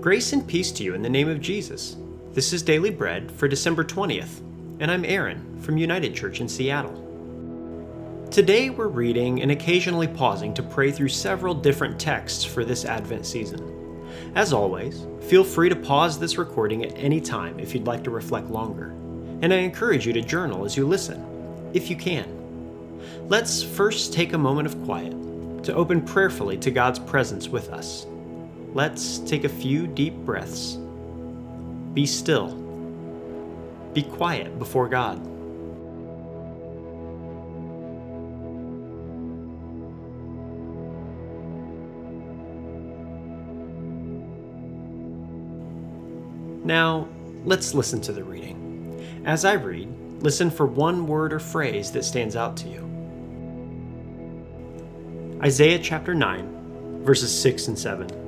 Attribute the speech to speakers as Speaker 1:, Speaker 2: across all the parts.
Speaker 1: Grace and peace to you in the name of Jesus. This is Daily Bread for December 20th, and I'm Aaron from United Church in Seattle. Today we're reading and occasionally pausing to pray through several different texts for this Advent season. As always, feel free to pause this recording at any time if you'd like to reflect longer, and I encourage you to journal as you listen, if you can. Let's first take a moment of quiet to open prayerfully to God's presence with us. Let's take a few deep breaths. Be still. Be quiet before God. Now, let's listen to the reading. As I read, listen for one word or phrase that stands out to you. Isaiah chapter 9, verses 6 and 7.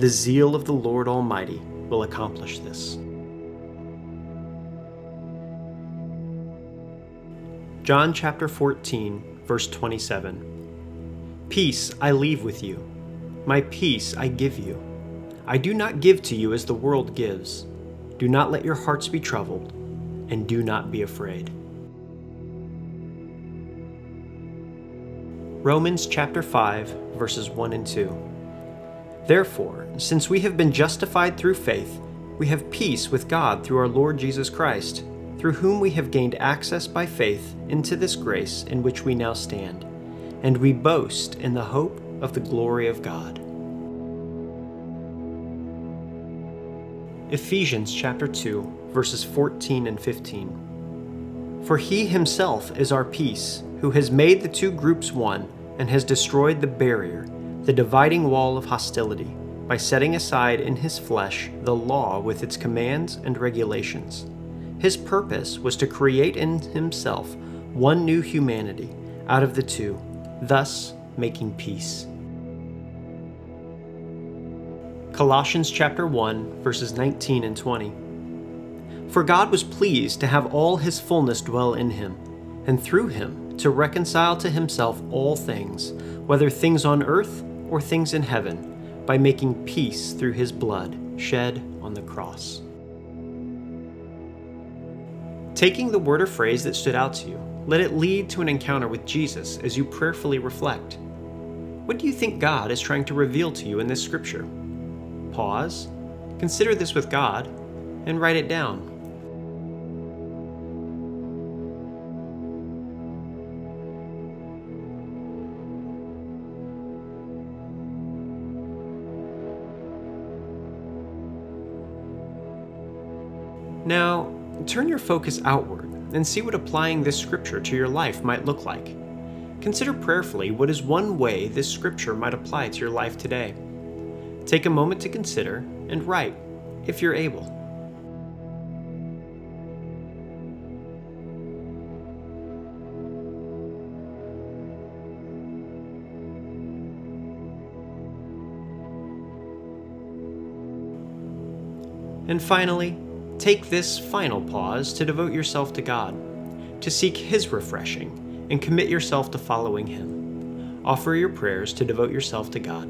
Speaker 1: The zeal of the Lord Almighty will accomplish this. John chapter 14, verse 27. Peace I leave with you, my peace I give you. I do not give to you as the world gives. Do not let your hearts be troubled, and do not be afraid. Romans chapter 5, verses 1 and 2. Therefore, since we have been justified through faith, we have peace with God through our Lord Jesus Christ, through whom we have gained access by faith into this grace in which we now stand, and we boast in the hope of the glory of God. Ephesians chapter 2, verses 14 and 15. For he himself is our peace who has made the two groups one and has destroyed the barrier, the dividing wall of hostility, by setting aside in his flesh the law with its commands and regulations. His purpose was to create in himself one new humanity out of the two, thus making peace. Colossians chapter 1 verses 19 and 20. For God was pleased to have all his fullness dwell in him, and through him to reconcile to himself all things, whether things on earth or things in heaven, by making peace through his blood shed on the cross. Taking the word or phrase that stood out to you, let it lead to an encounter with Jesus as you prayerfully reflect. What do you think God is trying to reveal to you in this scripture? Pause, consider this with God, and write it down. Now, turn your focus outward and see what applying this scripture to your life might look like. Consider prayerfully what is one way this scripture might apply to your life today. Take a moment to consider and write, if you're able. And finally, Take this final pause to devote yourself to God, to seek His refreshing, and commit yourself to following Him. Offer your prayers to devote yourself to God.